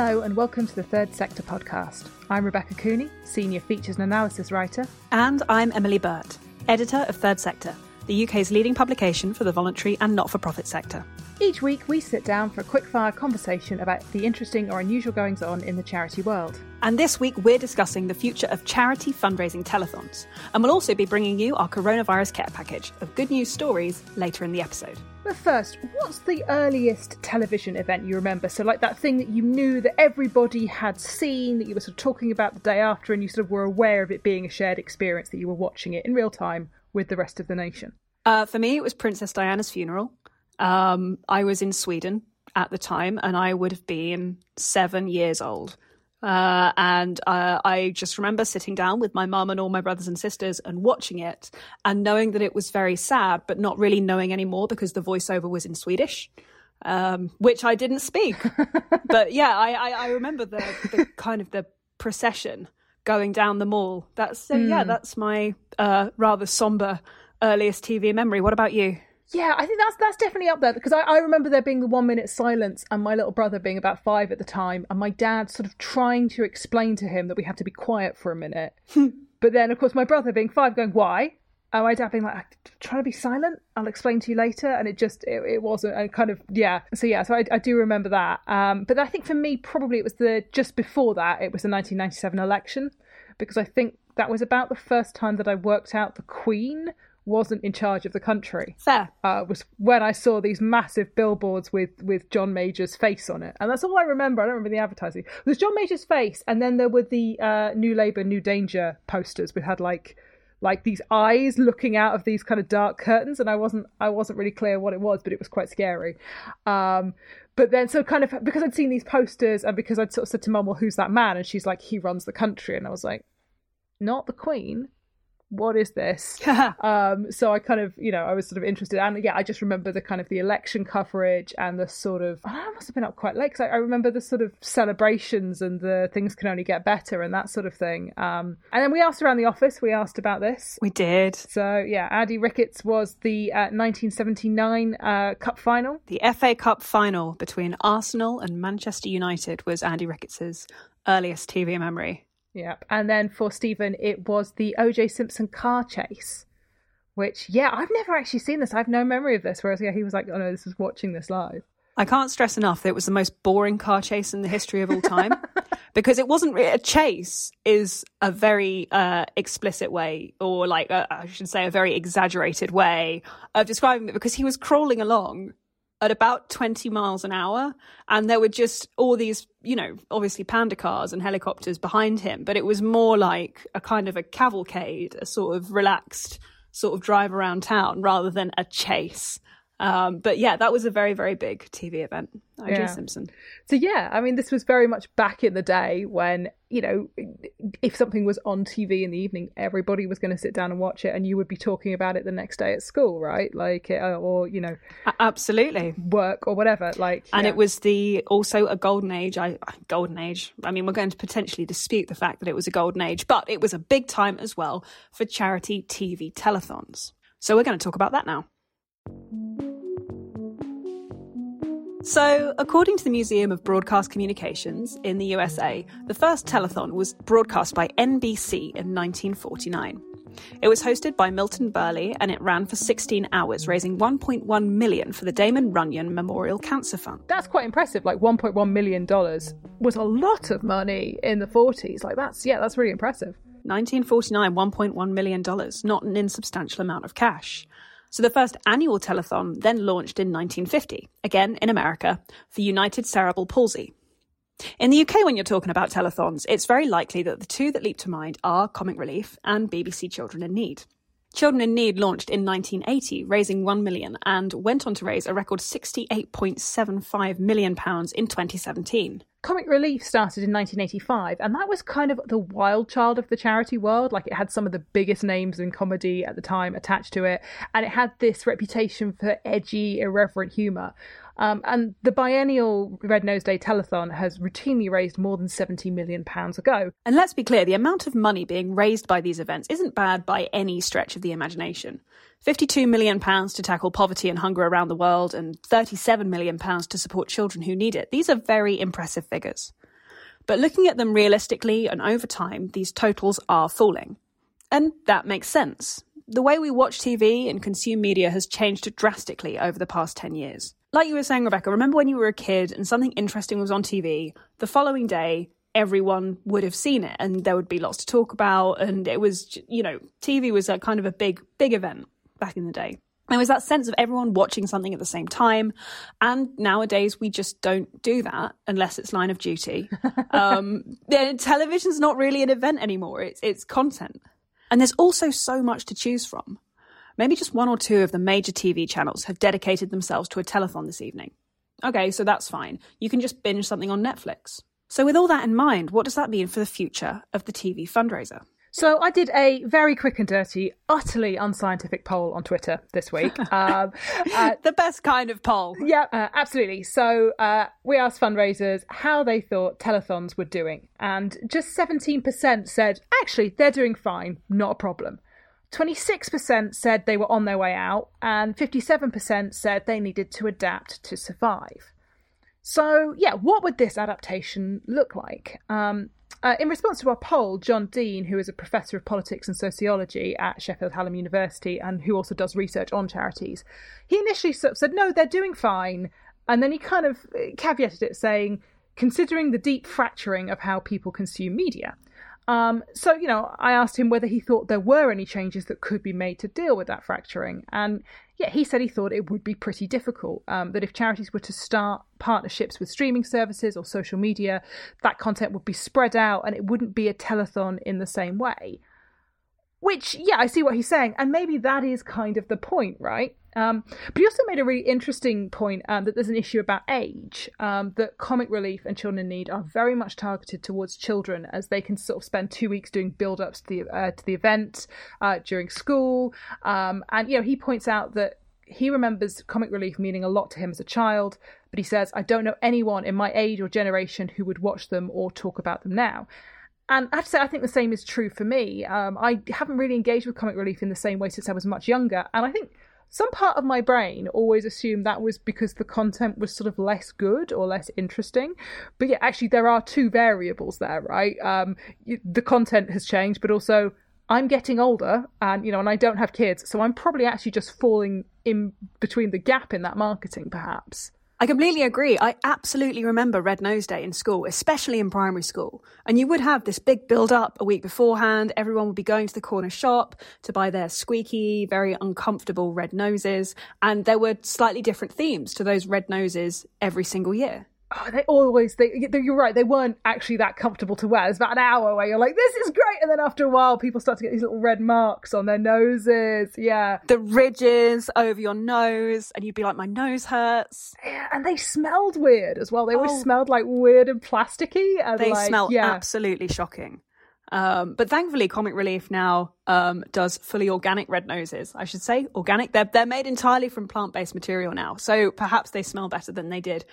Hello, and welcome to the Third Sector podcast. I'm Rebecca Cooney, Senior Features and Analysis Writer. And I'm Emily Burt, Editor of Third Sector, the UK's leading publication for the voluntary and not for profit sector. Each week, we sit down for a quick-fire conversation about the interesting or unusual goings on in the charity world. And this week, we're discussing the future of charity fundraising telethons. And we'll also be bringing you our coronavirus care package of good news stories later in the episode. But first, what's the earliest television event you remember? So, like that thing that you knew that everybody had seen, that you were sort of talking about the day after, and you sort of were aware of it being a shared experience, that you were watching it in real time with the rest of the nation? Uh, for me, it was Princess Diana's funeral. Um, I was in Sweden at the time, and I would have been seven years old. Uh, and uh, I just remember sitting down with my mum and all my brothers and sisters and watching it and knowing that it was very sad, but not really knowing anymore because the voiceover was in Swedish, um, which I didn't speak. but yeah, I, I, I remember the, the, kind of the procession going down the mall. That's so mm. yeah, hmm. that's my uh, rather somber earliest TV memory. What about you? Yeah, I think that's that's definitely up there because I, I remember there being the one minute silence and my little brother being about five at the time and my dad sort of trying to explain to him that we had to be quiet for a minute. but then, of course, my brother being five going, why? And my dad being like, trying to be silent. I'll explain to you later. And it just, it, it wasn't. And kind of, yeah. So, yeah, so I, I do remember that. Um, but I think for me, probably it was the, just before that, it was the 1997 election because I think that was about the first time that I worked out the Queen wasn't in charge of the country. Fair. Uh, was when I saw these massive billboards with with John Major's face on it, and that's all I remember. I don't remember the advertising. It was John Major's face, and then there were the uh, New Labour, New Danger posters, which had like like these eyes looking out of these kind of dark curtains, and I wasn't I wasn't really clear what it was, but it was quite scary. Um, but then so kind of because I'd seen these posters and because I'd sort of said to mum, well, who's that man? And she's like, he runs the country, and I was like, not the Queen what is this? um, so I kind of, you know, I was sort of interested, and yeah, I just remember the kind of the election coverage and the sort of, I must have been up quite late because I, I, remember the sort of celebrations and the things can only get better and that sort of thing. Um, and then we asked around the office, we asked about this. We did. So yeah, Andy Ricketts was the uh, 1979 uh, Cup final. The FA Cup final between Arsenal and Manchester United was Andy Ricketts's earliest TV memory. Yep. And then for Stephen, it was the OJ Simpson car chase, which, yeah, I've never actually seen this. I have no memory of this. Whereas, yeah, he was like, oh no, this is watching this live. I can't stress enough that it was the most boring car chase in the history of all time because it wasn't really a chase is a very uh, explicit way or like uh, I should say a very exaggerated way of describing it because he was crawling along at about 20 miles an hour. And there were just all these, you know, obviously panda cars and helicopters behind him, but it was more like a kind of a cavalcade, a sort of relaxed sort of drive around town rather than a chase. Um, but yeah, that was a very, very big TV event. OJ yeah. Simpson. So yeah, I mean, this was very much back in the day when you know, if something was on TV in the evening, everybody was going to sit down and watch it, and you would be talking about it the next day at school, right? Like, uh, or you know, absolutely work or whatever. Like, and yeah. it was the also a golden age. I golden age. I mean, we're going to potentially dispute the fact that it was a golden age, but it was a big time as well for charity TV telethons. So we're going to talk about that now. So, according to the Museum of Broadcast Communications in the USA, the first telethon was broadcast by NBC in 1949. It was hosted by Milton Berle and it ran for 16 hours, raising 1.1 million for the Damon Runyon Memorial Cancer Fund. That's quite impressive. Like 1.1 million dollars was a lot of money in the 40s. Like that's yeah, that's really impressive. 1949, 1.1 million dollars, not an insubstantial amount of cash. So the first annual telethon then launched in 1950, again in America, for United Cerebral Palsy. In the UK, when you're talking about telethons, it's very likely that the two that leap to mind are Comic Relief and BBC Children in Need. Children in Need launched in 1980, raising 1 million, and went on to raise a record 68.75 million pounds in 2017. Comic Relief started in 1985, and that was kind of the wild child of the charity world. Like, it had some of the biggest names in comedy at the time attached to it, and it had this reputation for edgy, irreverent humour. Um, and the biennial Red Nose Day telethon has routinely raised more than £70 million ago. And let's be clear the amount of money being raised by these events isn't bad by any stretch of the imagination. £52 million to tackle poverty and hunger around the world, and £37 million to support children who need it. These are very impressive figures. But looking at them realistically and over time, these totals are falling. And that makes sense. The way we watch TV and consume media has changed drastically over the past 10 years. Like you were saying, Rebecca, remember when you were a kid and something interesting was on TV? The following day, everyone would have seen it and there would be lots to talk about. And it was, you know, TV was a kind of a big, big event back in the day. There was that sense of everyone watching something at the same time. And nowadays, we just don't do that unless it's line of duty. um, television's not really an event anymore, it's, it's content. And there's also so much to choose from. Maybe just one or two of the major TV channels have dedicated themselves to a telethon this evening. Okay, so that's fine. You can just binge something on Netflix. So, with all that in mind, what does that mean for the future of the TV fundraiser? So I did a very quick and dirty, utterly unscientific poll on Twitter this week. um, uh, the best kind of poll. Yeah, uh, absolutely. So uh, we asked fundraisers how they thought telethons were doing, and just 17% said actually they're doing fine, not a problem. 26% said they were on their way out, and 57% said they needed to adapt to survive. So, yeah, what would this adaptation look like? Um, uh, in response to our poll, Jon Dean, who is a professor of politics and sociology at Sheffield Hallam University and who also does research on charities, he initially sort of said, no, they're doing fine. And then he kind of uh, caveated it, saying, considering the deep fracturing of how people consume media. Um, so, you know, I asked him whether he thought there were any changes that could be made to deal with that fracturing. And yeah, he said he thought it would be pretty difficult. Um, that if charities were to start partnerships with streaming services or social media, that content would be spread out and it wouldn't be a telethon in the same way. Which, yeah, I see what he's saying. And maybe that is kind of the point, right? Um, but he also made a really interesting point um, that there's an issue about age, um, that comic relief and children in need are very much targeted towards children as they can sort of spend two weeks doing build ups to the, uh, to the event uh, during school. Um, and, you know, he points out that he remembers comic relief meaning a lot to him as a child, but he says, I don't know anyone in my age or generation who would watch them or talk about them now. And I have to say, I think the same is true for me. Um, I haven't really engaged with comic relief in the same way since I was much younger. And I think some part of my brain always assumed that was because the content was sort of less good or less interesting. But yeah, actually, there are two variables there, right? Um, the content has changed, but also I'm getting older and, you know, and I don't have kids. So I'm probably actually just falling in between the gap in that marketing, perhaps. I completely agree. I absolutely remember Red Nose Day in school, especially in primary school. And you would have this big build up a week beforehand. Everyone would be going to the corner shop to buy their squeaky, very uncomfortable red noses. And there were slightly different themes to those red noses every single year oh, they always they, you're right they weren't actually that comfortable to wear it's about an hour where you're like this is great and then after a while people start to get these little red marks on their noses yeah the ridges over your nose and you'd be like my nose hurts yeah and they smelled weird as well they always oh. smelled like weird and plasticky and they like, smell yeah. absolutely shocking um, but thankfully, Comic Relief now um, does fully organic red noses. I should say organic. They're they're made entirely from plant based material now, so perhaps they smell better than they did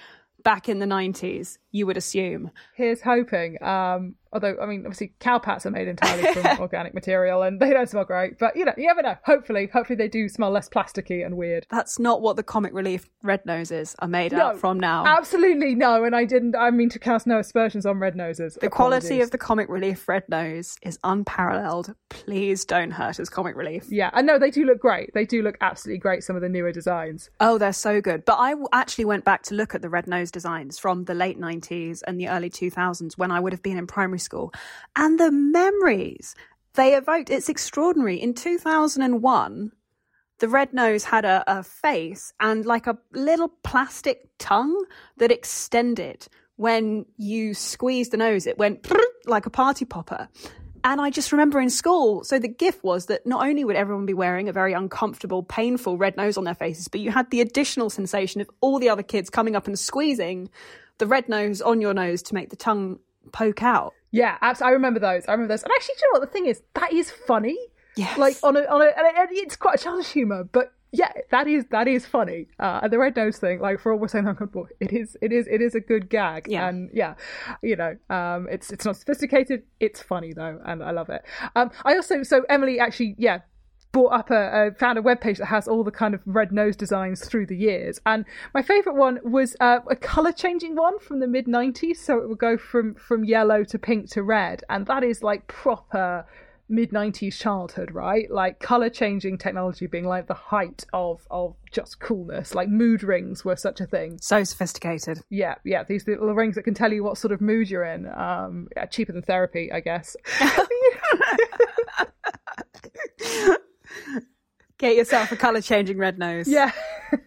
back in the 90s, you would assume. Here's hoping. Um, although, I mean, obviously, cowpats are made entirely from organic material and they don't smell great. But, you know, you never know. Hopefully, hopefully they do smell less plasticky and weird. That's not what the comic relief red noses are made no, out from now. Absolutely no. And I didn't, I mean to cast no aspersions on red noses. The Apologies. quality of the comic relief red nose is unparalleled. Please don't hurt us, comic relief. Yeah. And no, they do look great. They do look absolutely great, some of the newer designs. Oh, they're so good. But I actually went back to look at the red nose designs from the late 90s and the early 2000s when I would have been in primary school. And the memories they evoked, it's extraordinary. In 2001, the red nose had a, a face and like a little plastic tongue that extended when you squeezed the nose. It went like a party popper. And I just remember in school, so the gift was that not only would everyone be wearing a very uncomfortable, painful red nose on their faces, but you had the additional sensation of all the other kids coming up and squeezing the red nose on your nose to make the tongue poke out. Yeah, absolutely. I remember those. I remember those. And actually, do you know what the thing is? That is funny. Yes. Like on a on a, and it's quite a childish humor, but yeah, that is that is funny. Uh, and the red nose thing, like for all we're saying uncomfortable, it is it is it is a good gag. Yeah. And yeah, you know, um, it's it's not sophisticated. It's funny though, and I love it. Um, I also so Emily actually yeah brought up a, a found a web page that has all the kind of red nose designs through the years, and my favourite one was uh, a colour changing one from the mid '90s. So it would go from from yellow to pink to red, and that is like proper mid 90s childhood right? Like color changing technology being like the height of of just coolness. Like mood rings were such a thing. So sophisticated. Yeah yeah. These little rings that can tell you what sort of mood you're in um yeah, cheaper than therapy i guess get yourself a color changing red nose. Yeah.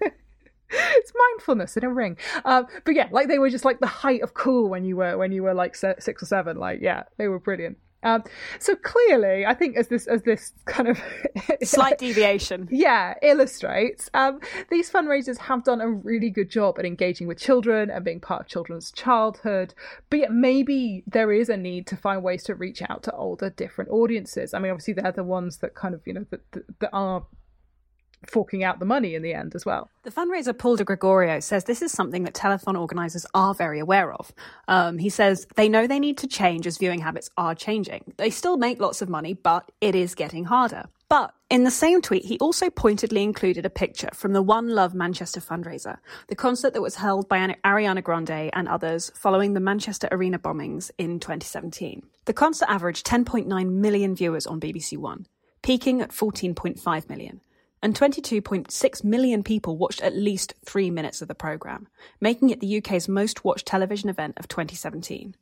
It's mindfulness in a ring. Um, but yeah like they were just like the height of cool when you were when you were like six or seven. Like yeah they were brilliant um, so clearly, I think as this as this kind of slight deviation, yeah, illustrates, um, these fundraisers have done a really good job at engaging with children and being part of children's childhood. But yet, maybe there is a need to find ways to reach out to older, different audiences. I mean, obviously, they're the ones that kind of you know that, that, that are forking out the money in the end as well. The fundraiser Paul de Gregorio says this is something that telethon organisers are very aware of. Um, he says they know they need to change as viewing habits are changing. They still make lots of money, but it is getting harder. But in the same tweet, he also pointedly included a picture from the One Love Manchester fundraiser, the concert that was held by Ariana Grande and others following the Manchester Arena bombings in 2017. The concert averaged 10.9 million viewers on BBC One, peaking at 14.5 million and 22.6 million people watched at least three minutes of the programme, making it the UK's most watched television event of 2017.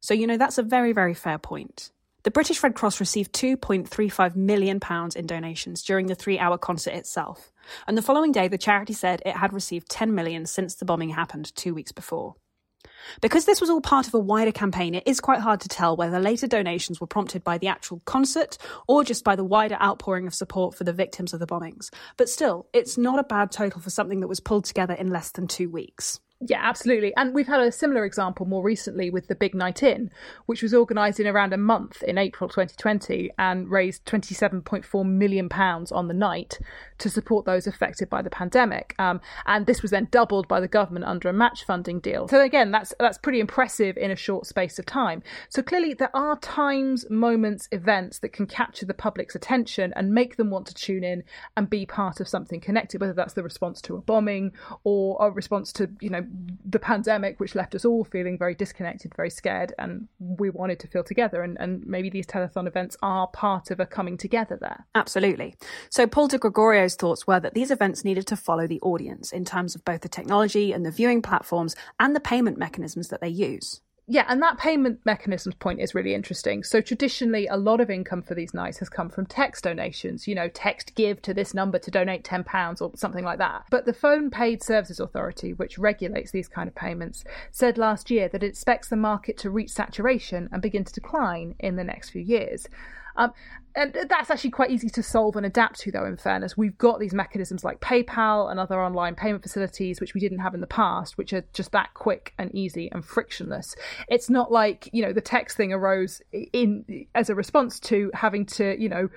So, you know, that's a very, very fair point. The British Red Cross received £2.35 million in donations during the three hour concert itself, and the following day the charity said it had received 10 million since the bombing happened two weeks before. Because this was all part of a wider campaign, it is quite hard to tell whether later donations were prompted by the actual concert or just by the wider outpouring of support for the victims of the bombings. But still, it's not a bad total for something that was pulled together in less than two weeks. Yeah, absolutely. And we've had a similar example more recently with the Big Night In, which was organised in around a month in April 2020 and raised £27.4 million on the night to support those affected by the pandemic. Um, and this was then doubled by the government under a match funding deal. So again, that's that's pretty impressive in a short space of time. So clearly there are times, moments, events that can capture the public's attention and make them want to tune in and be part of something connected, whether that's the response to a bombing or a response to, you know, the pandemic, which left us all feeling very disconnected, very scared, and we wanted to feel together. And, and maybe these telethon events are part of a coming together there. Absolutely. So Paul de Gregorio's thoughts were that these events needed to follow the audience in terms of both the technology and the viewing platforms and the payment mechanisms that they use yeah, and that payment mechanisms point is really interesting. So traditionally, a lot of income for these nights has come from text donations. You know, text give to this number to donate ten pounds or something like that. But the Phone Paid Services Authority, which regulates these kind of payments, said last year that it expects the market to reach saturation and begin to decline in the next few years. Um, and that's actually quite easy to solve and adapt to, though, in fairness. We've got these mechanisms like PayPal and other online payment facilities, which we didn't have in the past, which are just that quick and easy and frictionless. It's not like, you know, the text thing arose in as a response to having to, you know,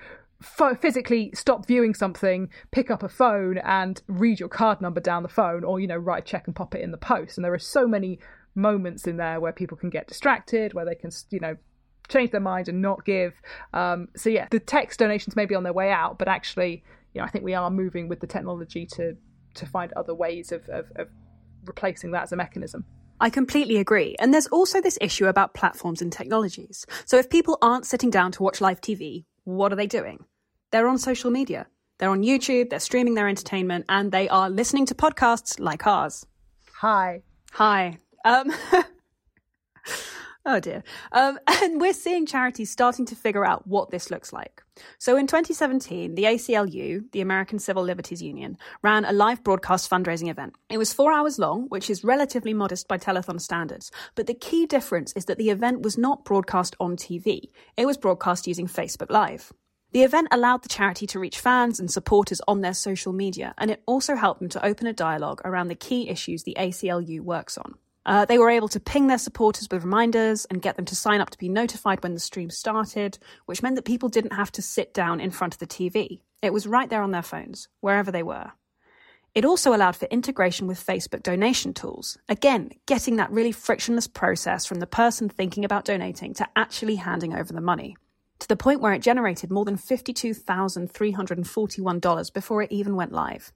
physically stop viewing something, pick up a phone and read your card number down the phone, or, you know, write a check and pop it in the post. And there are so many moments in there where people can get distracted, where they can, you know, change their mind and not give. Um, so yeah, the text donations may be on their way out, but actually, you know, I think we are moving with the technology to to find other ways of, of, of replacing that as a mechanism. I completely agree. And there's also this issue about platforms and technologies. So if people aren't sitting down to watch live TV, what are they doing? They're on social media. They're on YouTube, they're streaming their entertainment, and they are listening to podcasts like ours. Hi. Hi. Um, Oh dear. Um, and we're seeing charities starting to figure out what this looks like. So in 2017, the ACLU, the American Civil Liberties Union, ran a live broadcast fundraising event. It was four hours long, which is relatively modest by telethon standards. But the key difference is that the event was not broadcast on TV. It was broadcast using Facebook Live. The event allowed the charity to reach fans and supporters on their social media, and it also helped them to open a dialogue around the key issues the ACLU works on. Uh, they were able to ping their supporters with reminders and get them to sign up to be notified when the stream started, which meant that people didn't have to sit down in front of the TV. It was right there on their phones, wherever they were. It also allowed for integration with Facebook donation tools. Again, getting that really frictionless process from the person thinking about donating to actually handing over the money. to the point where it generated more than $52,341 before it even went live.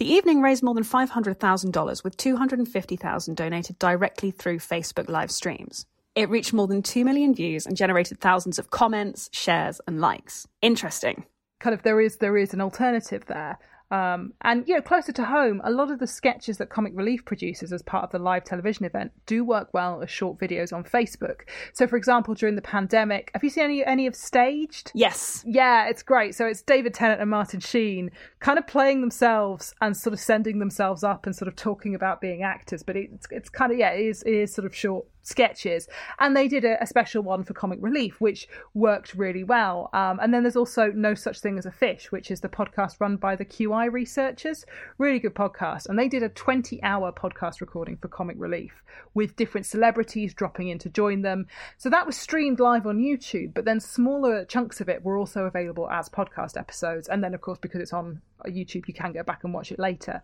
The evening raised more than $500,000 with 250,000 donated directly through Facebook live streams. It reached more than 2 million views and generated thousands of comments, shares and likes. Interesting. Kind of there is there is an alternative there. Um, and you know, closer to home, a lot of the sketches that Comic Relief produces as part of the live television event do work well as short videos on Facebook. So, for example, during the pandemic, have you seen any any of Staged? Yes. Yeah, it's great. So it's David Tennant and Martin Sheen kind of playing themselves and sort of sending themselves up and sort of talking about being actors. But it's it's kind of yeah, it is, it is sort of short sketches. And they did a, a, special one for comic relief which worked really well. Um, and then there's also no such thing as a fish which is the podcast run by the QI researchers. Really good podcast. And they did a 20 hour podcast recording for comic relief with different celebrities dropping in to join them. So that was streamed live on youtube but then smaller chunks of it were also available as podcast episodes. And then of course because it's on youtube you can go back and watch it later.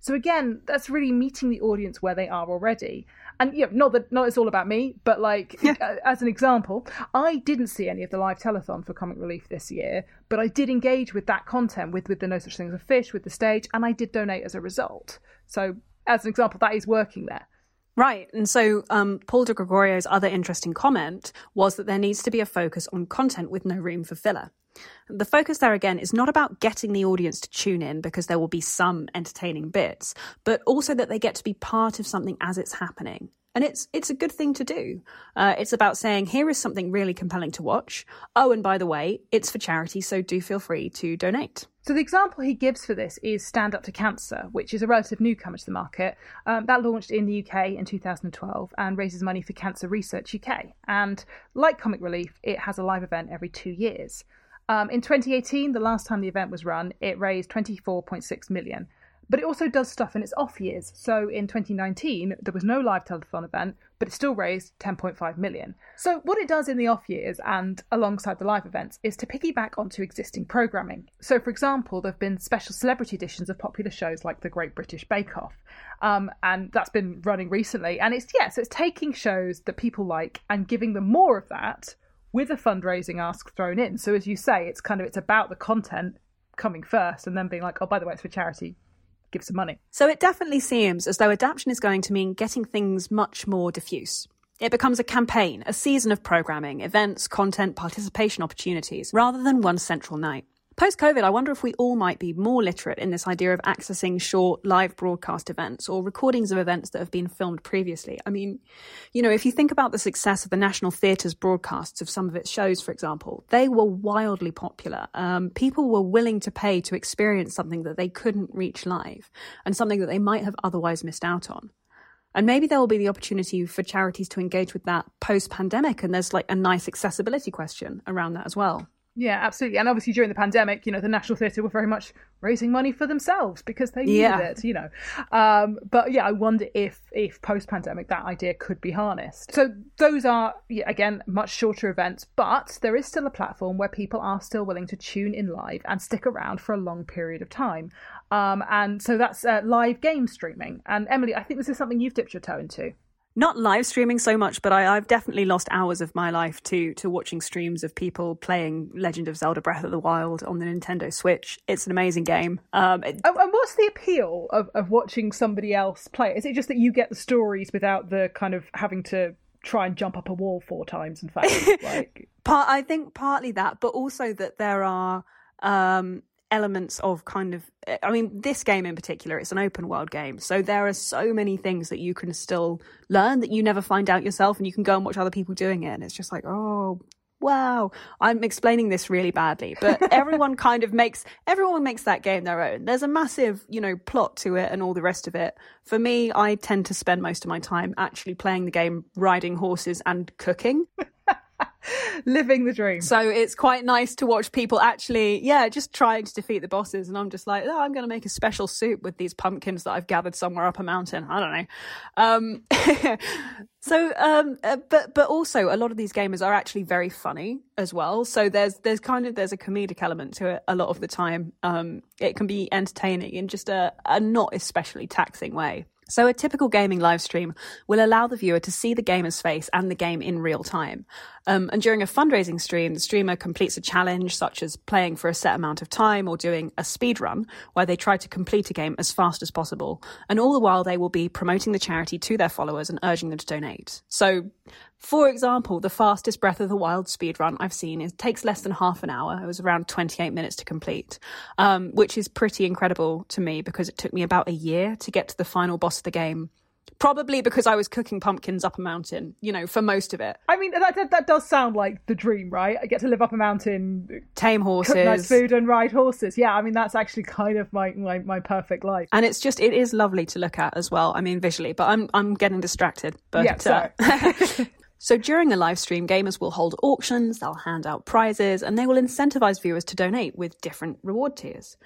So again, that's really meeting the audience where they are already. And yeah, not that not it's all about me, but like as an example, I didn't see any of the live telethon for Comic Relief this year, but I did engage with that content with with the No Such Thing as a Fish, with the stage, and I did donate as a result. So as an example, that is working there. Right. And so um, Paul de Gregorio's other interesting comment was that there needs to be a focus on content with no room for filler. The focus there again is not about getting the audience to tune in because there will be some entertaining bits, but also that they get to be part of something as it's happening. And it's it's a good thing to do. Uh, it's about saying here is something really compelling to watch. Oh, and by the way, it's for charity, so do feel free to donate. So the example he gives for this is Stand Up to Cancer, which is a relative newcomer to the market. Um, that launched in the UK in 2012 and raises money for Cancer Research UK. And like Comic Relief, it has a live event every two years. Um, in 2018, the last time the event was run, it raised 24.6 million. But it also does stuff in its off years. So in 2019, there was no live telethon event, but it still raised 10.5 million. So what it does in the off years and alongside the live events is to piggyback onto existing programming. So for example, there have been special celebrity editions of popular shows like The Great British Bake Off, um, and that's been running recently. And it's yeah, so it's taking shows that people like and giving them more of that with a fundraising ask thrown in. So as you say, it's kind of it's about the content coming first and then being like, oh, by the way, it's for charity. Give some money. So it definitely seems as though adaptation is going to mean getting things much more diffuse. It becomes a campaign, a season of programming, events, content, participation opportunities, rather than one central night. Post COVID, I wonder if we all might be more literate in this idea of accessing short live broadcast events or recordings of events that have been filmed previously. I mean, you know, if you think about the success of the National Theatre's broadcasts of some of its shows, for example, they were wildly popular. Um, people were willing to pay to experience something that they couldn't reach live and something that they might have otherwise missed out on. And maybe there will be the opportunity for charities to engage with that post pandemic. And there's like a nice accessibility question around that as well. Yeah, absolutely. And obviously during the pandemic, you know, the National Theatre were very much raising money for themselves because they needed yeah. it, you know. Um, but yeah, I wonder if if post pandemic that idea could be harnessed. So those are yeah, again much shorter events, but there is still a platform where people are still willing to tune in live and stick around for a long period of time. Um, and so that's uh, live game streaming. And Emily, I think this is something you've dipped your toe into not live streaming so much, but I, have definitely lost hours of my life to to watching streams of people playing Legend of Zelda: Breath of the Wild on the Nintendo Switch. It's an amazing game. Um, it, and, and what's the appeal of, of watching somebody else play? Is it just that you get the stories without the kind of having to try and jump up a wall four times? In fact, like part, I think partly that, but also that there are um, elements of kind of i mean this game in particular it's an open world game. So there are so many things that you can still learn that you never find out yourself and you can go and watch other people doing it. And it's just like oh wow. I'm explaining this really badly but everyone kind of makes everyone makes that game their own. There's a massive you know plot to it and all the rest of it. For me i tend to spend most of my time actually playing the game riding horses and cooking living the dream. So it's quite nice to watch people actually, yeah, just trying to defeat the bosses. And I'm just like, oh, I'm going to make a special soup with these pumpkins that I've gathered somewhere up a mountain. I don't know. Um, so, um, uh, but but also a lot of these gamers are actually very funny as well. So there's there's kind of there's a comedic element to it a lot of the time. Um, it can be entertaining in just a, a not especially taxing way. So, a typical gaming live stream will allow the viewer to see the gamer's face and the game in real time. Um, and during a fundraising stream, the streamer completes a challenge such as playing for a set amount of time or doing a speed run where they try to complete a game as fast as possible. And all the while, they will be promoting the charity to their followers and urging them to donate. So, for example, the fastest Breath of the Wild speed run I've seen is takes less than half an hour. It was around 28 minutes to complete, um, which is pretty incredible to me because it took me about a year to get to the final boss of the game Probably because I was cooking pumpkins up a mountain, you know, for most of it. I mean, that, that, that does sound like the dream, right? I get to live up a mountain, tame horses, cook nice food, and ride horses. Yeah, I mean, that's actually kind of my, my, my perfect life. And it's just, it is lovely to look at as well. I mean, visually, but I'm I'm getting distracted. But yeah, uh, So during a live stream, gamers will hold auctions, they'll hand out prizes, and they will incentivize viewers to donate with different reward tiers.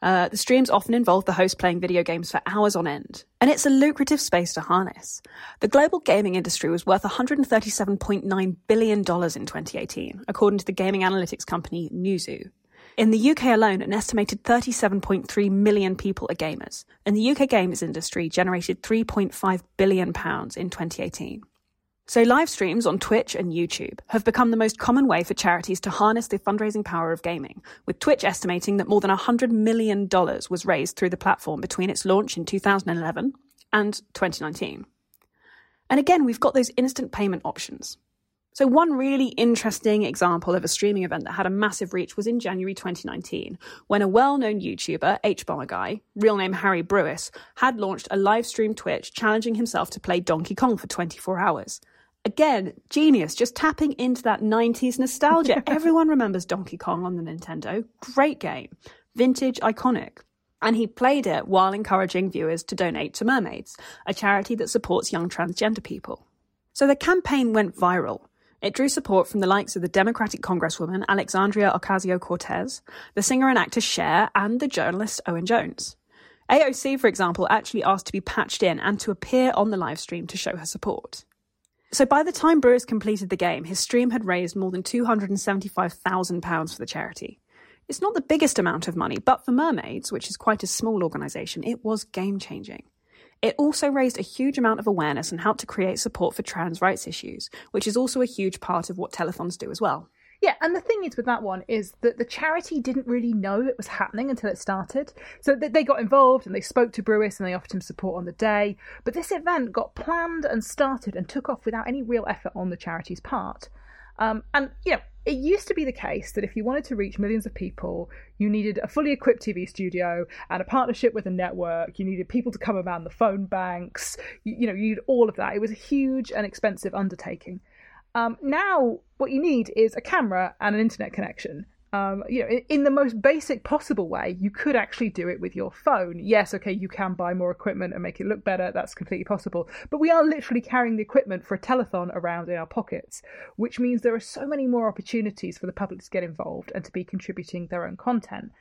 Uh, the streams often involve the host playing video games for hours on end, and it's a lucrative space to harness. The global gaming industry was worth $137.9 billion in 2018, according to the gaming analytics company Newzoo. In the UK alone, an estimated 37.3 million people are gamers, and the UK games industry generated £3.5 billion in 2018. So, live streams on Twitch and YouTube have become the most common way for charities to harness the fundraising power of gaming, with Twitch estimating that more than $100 million was raised through the platform between its launch in 2011 and 2019. And again, we've got those instant payment options. So, one really interesting example of a streaming event that had a massive reach was in January 2019, when a well known YouTuber, hbomberguy, real name Harry Brewis, had launched a live stream Twitch challenging himself to play Donkey Kong for 24 hours. Again, genius, just tapping into that 90s nostalgia. Everyone remembers Donkey Kong on the Nintendo. Great game. Vintage, iconic. And he played it while encouraging viewers to donate to Mermaids, a charity that supports young transgender people. So the campaign went viral. It drew support from the likes of the Democratic Congresswoman Alexandria Ocasio Cortez, the singer and actor Cher, and the journalist Owen Jones. AOC, for example, actually asked to be patched in and to appear on the live stream to show her support. So by the time Brewis completed the game, his stream had raised more than £275,000 for the charity. It's not the biggest amount of money, but for Mermaids, which is quite a small organisation, it was game changing. It also raised a huge amount of awareness and helped to create support for trans rights issues, which is also a huge part of what telethons do as well. Yeah, and the thing is with that one is that the charity didn't really know it was happening until it started. So they got involved and they spoke to Brewis and they offered him support on the day. But this event got planned and started and took off without any real effort on the charity's part. Um, and, you know, it used to be the case that if you wanted to reach millions of people, you needed a fully equipped TV studio and a partnership with a network. You needed people to come around the phone banks. You, you know, you needed all of that. It was a huge and expensive undertaking. Um, now, what you need is a camera and an internet connection. Um, you know, in, in, the most basic possible way, you could actually do it with your phone. Yes, okay, you can buy more equipment and make it look better. That's completely possible. But we are literally carrying the equipment for a telethon around in our pockets, which means there are so many more opportunities for the public to get involved and to be contributing their own content.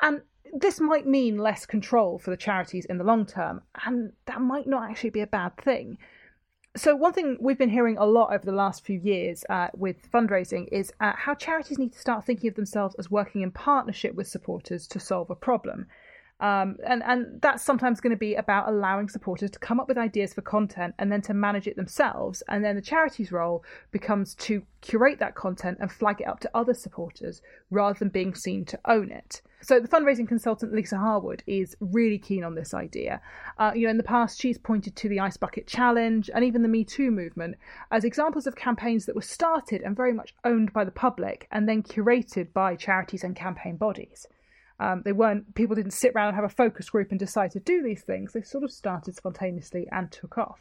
And this might mean less control for the charities in the long term, and that might not actually be a bad thing. So, one thing we've been hearing a lot over the last few years uh, with fundraising is uh, how charities need to start thinking of themselves as working in partnership with supporters to solve a problem. Um, and, and that's sometimes going to be about allowing supporters to come up with ideas for content and then to manage it themselves. And then the charity's role becomes to curate that content and flag it up to other supporters rather than being seen to own it. So the fundraising consultant Lisa Harwood is really keen on this idea. Uh, you know, in the past, she's pointed to the Ice Bucket Challenge and even the Me Too movement as examples of campaigns that were started and very much owned by the public and then curated by charities and campaign bodies. Um, they weren't people didn't sit around and have a focus group and decide to do these things. They sort of started spontaneously and took off.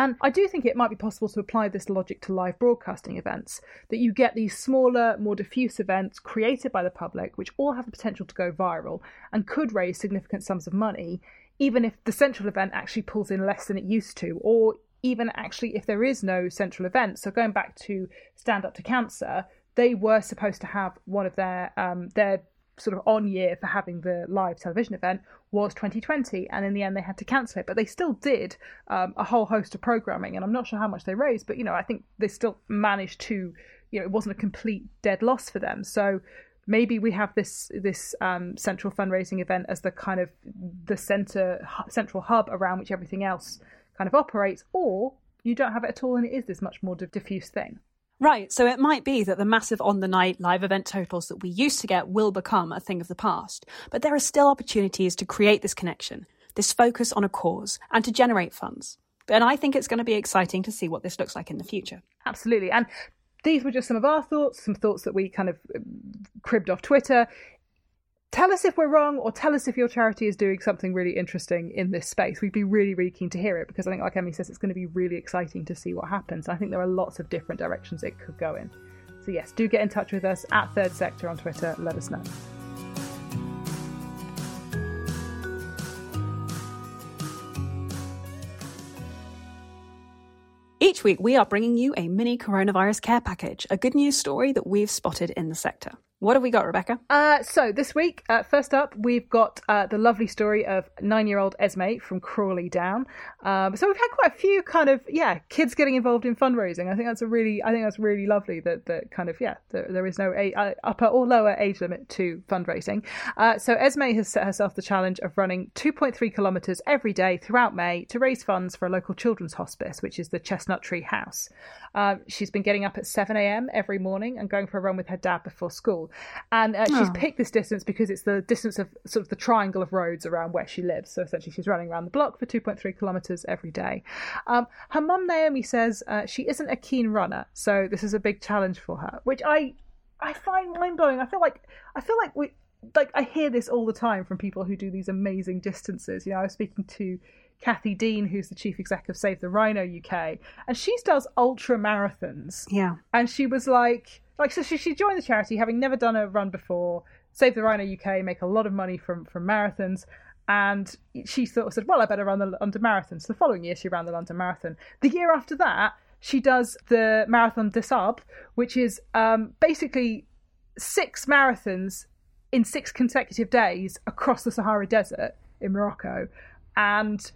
And I do think it might be possible to apply this logic to live broadcasting events, that you get these smaller, more diffuse events created by the public, which all have the potential to go viral and could raise significant sums of money, even if the central event actually pulls in less than it used to, or even actually if there is no central event. So going back to Stand Up to Cancer, they were supposed to have one of their um, their sort of on year for having the live television event was 2020 and in the end they had to cancel it. But they still did um, a whole host of programming and i'm not sure how much they raised but you know i think they still managed to you know it wasn't a complete dead loss for them. So maybe we have this this um, central fundraising event as the kind of the center central hub around which everything else kind of operates or you don't have it at all and it is this much more diffuse thing Right, so it might be that the massive on the night live event totals that we used to get will become a thing of the past, but there are still opportunities to create this connection, this focus on a cause, and to generate funds. And I think it's going to be exciting to see what this looks like in the future. Absolutely. And these were just some of our thoughts, some thoughts that we kind of um, cribbed off Twitter tell us if we're wrong or tell us if your charity is doing something really interesting in this space. We'd be really, really keen to hear it because I think, like Emily says, it's going to be really exciting to see what happens. I think there are lots of different directions it could go in. So, yes, do get in touch with us at Third Sector on Twitter. Let us know. Each week, we are bringing you a mini coronavirus care package, a good news story that we've spotted in the sector. What have we got, Rebecca? Uh, so this week, uh, first up, we've got uh, the lovely story of nine-year-old Esme from Crawley Down. Um, so we've had quite a few kind of yeah kids getting involved in fundraising. I think that's a really I think that's really lovely that that kind of yeah there, there is no a, upper or lower age limit to fundraising. Uh, so Esme has set herself the challenge of running 2.3 kilometres every day throughout May to raise funds for a local children's hospice, which is the Chestnut Tree House. Um, she's been getting up at 7 a.m. every morning and going for a run with her dad before school. And uh, she's oh. picked this distance because it's the distance of sort of the triangle of roads around where she lives. So essentially, she's running around the block for 2.3 kilometres every day. Um, her mum, Naomi, says uh, she isn't a keen runner. So this is a big challenge for her, which I. I find mind blowing. I feel like I feel like we like I hear this all the time from people who do these amazing distances. You know, I was speaking to Cathy Dean, who's the chief exec of Save the Rhino UK, and she does ultra marathons. Yeah. And she was like, like so she, she joined the charity having never done a run before. Save the Rhino UK make a lot of money from from marathons. And she sort of said, well, I better run the London Marathon. So the following year, she ran the London Marathon. The year after that, she does the Marathon des Sables, which is um, basically six marathons in six consecutive days across the Sahara Desert in Morocco. And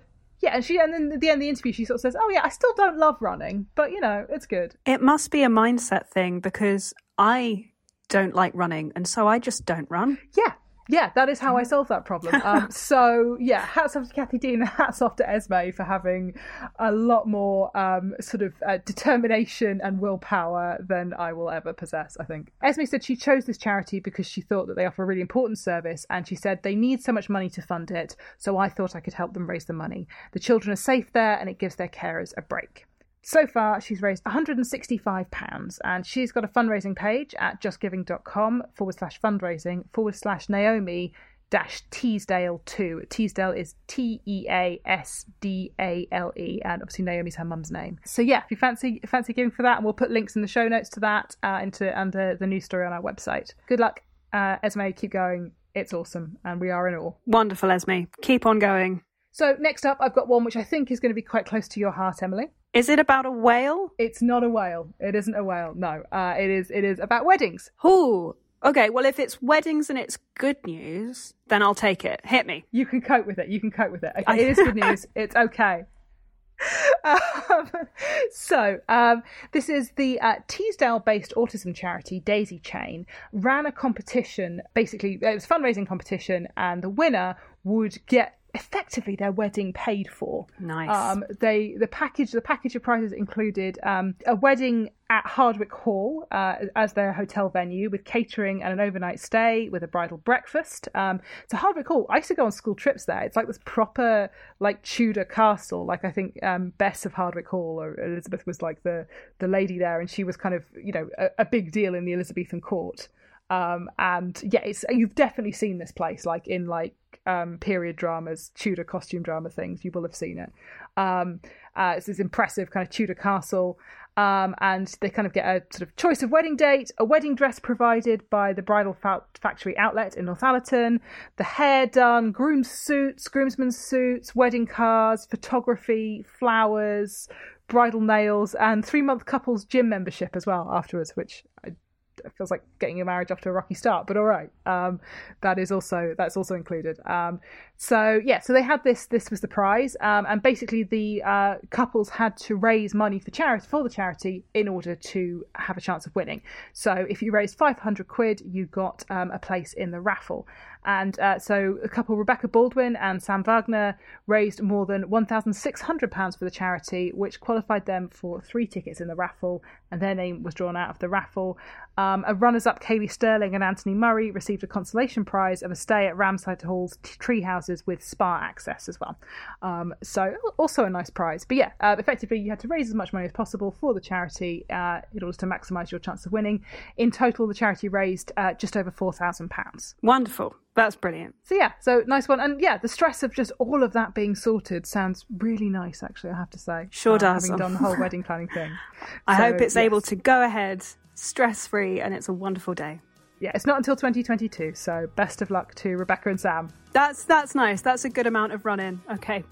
yeah, and she and then at the end of the interview she sort of says, "Oh yeah, I still don't love running, but you know, it's good." It must be a mindset thing because I don't like running, and so I just don't run. Yeah, yeah, that is how I solve that problem. Um, so yeah, hats off to Cathy Dean, hats off to Esme for having a lot more um, sort of uh, determination and willpower than I will ever possess. I think Esme said she chose this charity because she thought that they offer a really important service, and she said they need so much money to fund it, so I thought I could help them raise the money. The children are safe there, and it gives their carers a break. So far, she's raised £165 and she's got a fundraising page at justgiving.com forward slash fundraising forward slash Naomi dash Teasdale 2. Teasdale is T E A S D A L E, and obviously Naomi's her mum's name. So yeah, if you fancy fancy giving for that, and we'll put links in the show notes to that uh, into under the news story on our website. Good luck, uh, Esme. Keep going. It's awesome, and we are in awe. Wonderful, Esme. Keep on going. So next up, I've got one which I think is going to be quite close to your heart, Emily. Is it about a whale? It's not a whale. It isn't a whale. No, uh, it is. It is about weddings. Ooh. Okay. Well, if it's weddings and it's good news, then I'll take it. Hit me. You can cope with it. You can cope with it. Okay, it is good news. It's okay. Um, so, um, this is the uh, Teesdale based autism charity, Daisy Chain, ran a competition. Basically, it was a fundraising competition, and the winner would get effectively their wedding paid for. Nice. Um, they the package the package of prizes included um, a wedding at Hardwick Hall uh, as their hotel venue with catering and an overnight stay with a bridal breakfast. Um, so Hardwick Hall, I used to go on school trips there. It's like this proper like Tudor castle. Like I think um, Bess of Hardwick Hall or Elizabeth was like the the lady there, and she was kind of you know a, a big deal in the Elizabethan court. Um, and yeah, it's you've definitely seen this place like in like um, period dramas, Tudor costume drama things. You will have seen it. Um, uh, it's this impressive kind of Tudor castle. Um, and they kind of get a sort of choice of wedding date, a wedding dress provided by the Bridal fa- Factory outlet in Northallerton, the hair done, groom's suits, groomsmen's suits, wedding cards, photography, flowers, bridal nails, and three month couples gym membership as well afterwards, which I it feels like getting a marriage off to a rocky start, but all right. Um, that is also that's also included. Um, so yeah, so they had this. This was the prize, um, and basically the uh, couples had to raise money for charity for the charity in order to have a chance of winning. So if you raised five hundred quid, you got um, a place in the raffle. And uh, so a couple, Rebecca Baldwin and Sam Wagner, raised more than £1,600 for the charity, which qualified them for three tickets in the raffle, and their name was drawn out of the raffle. Um, a runners up, Kaylee Sterling and Anthony Murray, received a consolation prize of a stay at Ramside Hall's tree houses with spa access as well. Um, so, also a nice prize. But yeah, uh, effectively, you had to raise as much money as possible for the charity uh, in order to maximise your chance of winning. In total, the charity raised uh, just over £4,000. Wonderful. That's brilliant. So yeah, so nice one, and yeah, the stress of just all of that being sorted sounds really nice. Actually, I have to say, sure uh, does. Having done the whole wedding planning thing, I so, hope it's yes. able to go ahead stress free, and it's a wonderful day. Yeah, it's not until 2022, so best of luck to Rebecca and Sam. That's that's nice. That's a good amount of run in. Okay.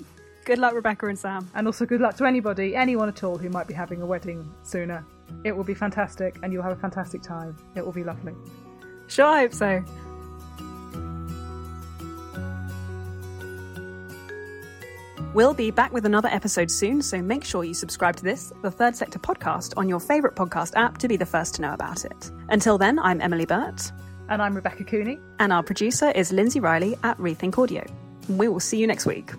Good luck, Rebecca and Sam. And also good luck to anybody, anyone at all who might be having a wedding sooner. It will be fantastic and you'll have a fantastic time. It will be lovely. Sure, I hope so. We'll be back with another episode soon, so make sure you subscribe to this, the Third Sector podcast, on your favourite podcast app to be the first to know about it. Until then, I'm Emily Burt. And I'm Rebecca Cooney. And our producer is Lindsay Riley at Rethink Audio. We will see you next week.